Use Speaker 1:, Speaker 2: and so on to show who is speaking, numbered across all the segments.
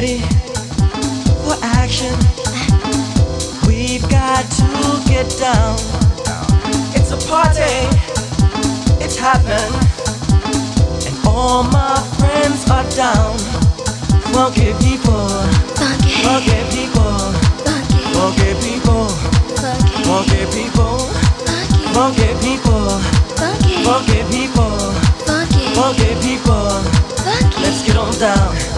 Speaker 1: ready for action. We've got to get down. It's a party, it's happening, and all my friends are down. Funky people,
Speaker 2: funky,
Speaker 1: people,
Speaker 2: funky
Speaker 1: people,
Speaker 2: funky,
Speaker 1: people,
Speaker 2: funky,
Speaker 1: people,
Speaker 2: funky
Speaker 1: people,
Speaker 2: funky,
Speaker 1: people,
Speaker 2: funky
Speaker 1: people. Let's get on down.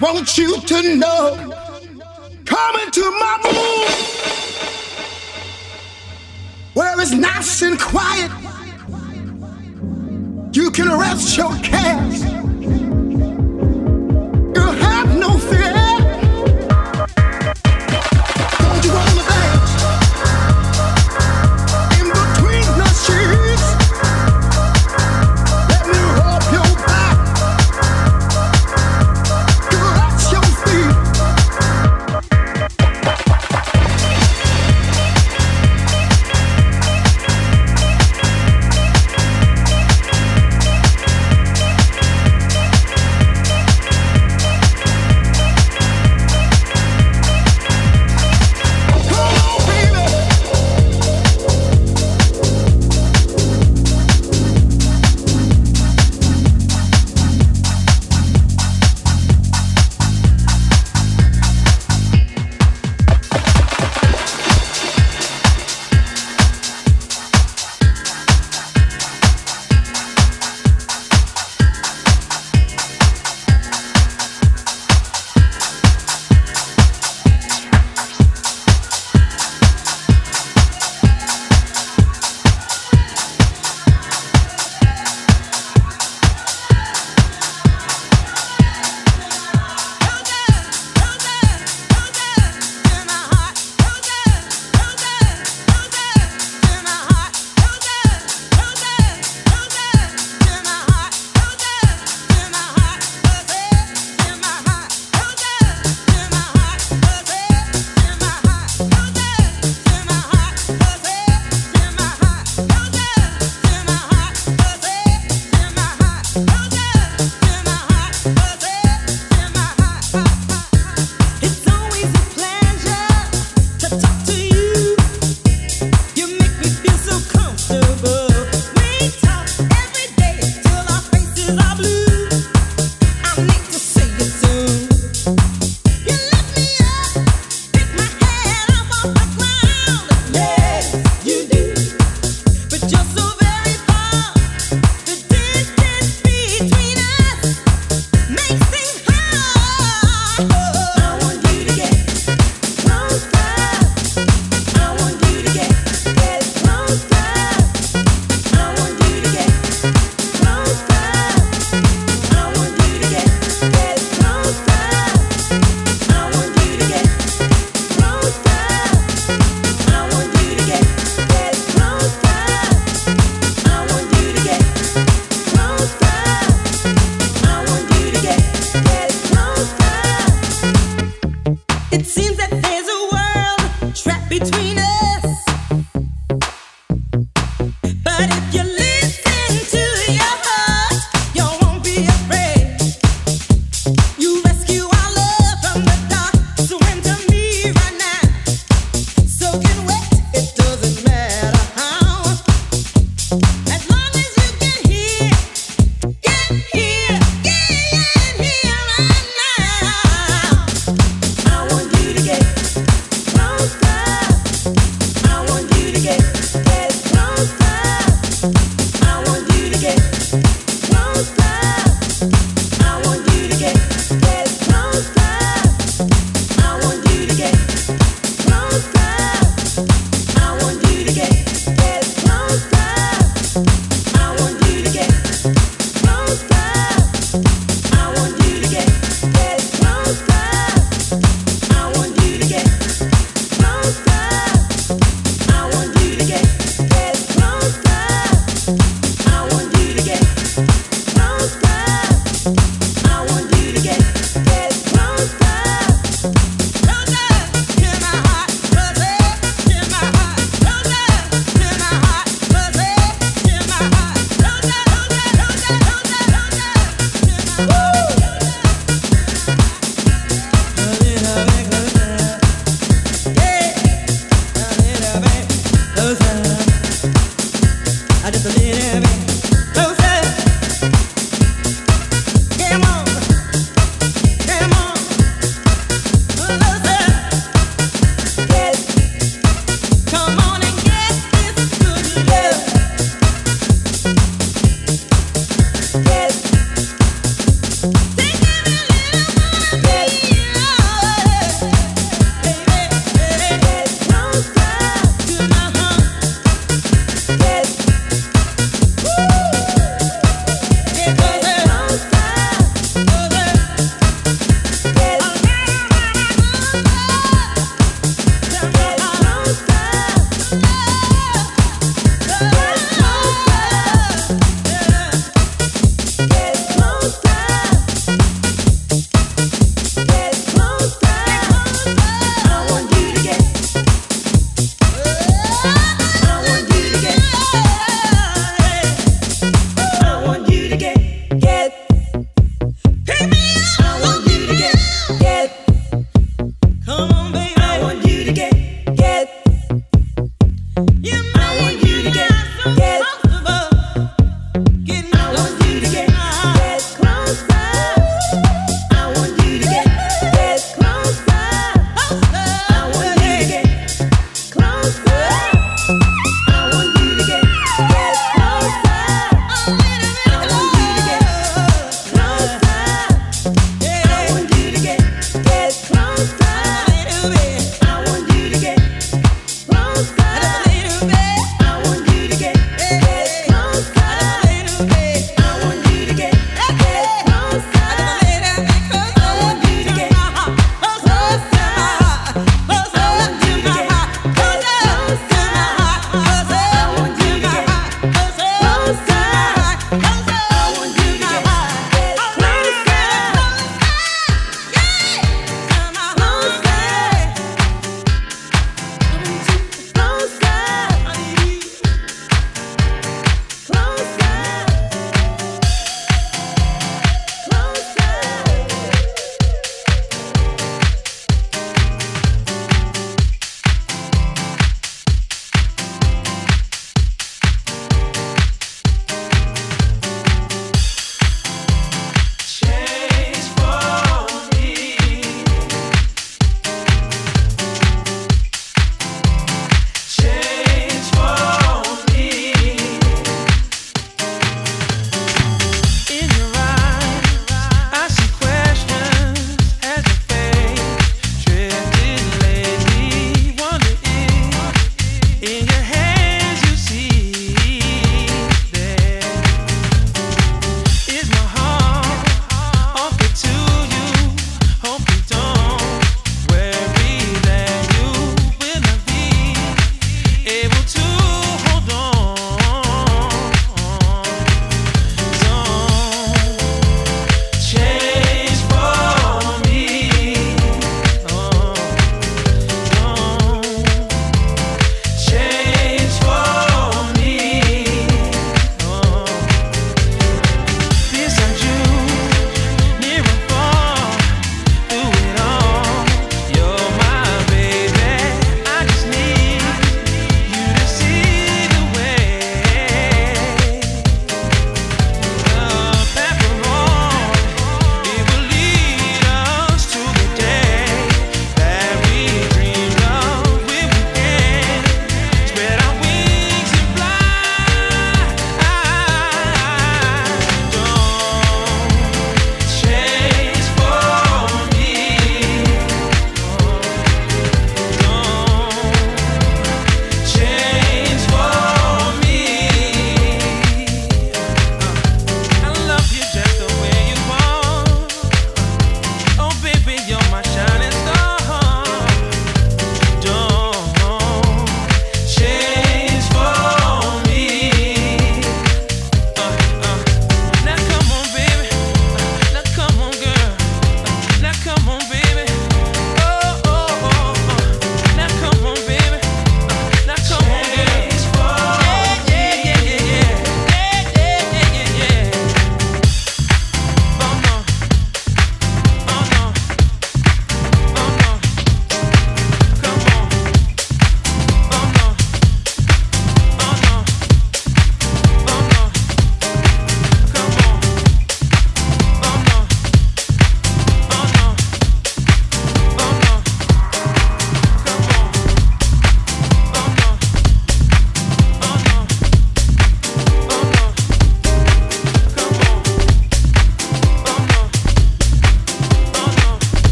Speaker 3: want you to know. Come into my room where it's nice and quiet. You can rest your cares. You have no fear.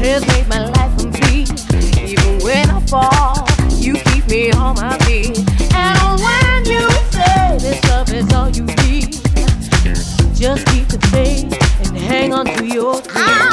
Speaker 4: has made my life complete. Even when I fall, you keep me on my feet. And when you say this love is all you need, just keep the faith and hang on to your dreams.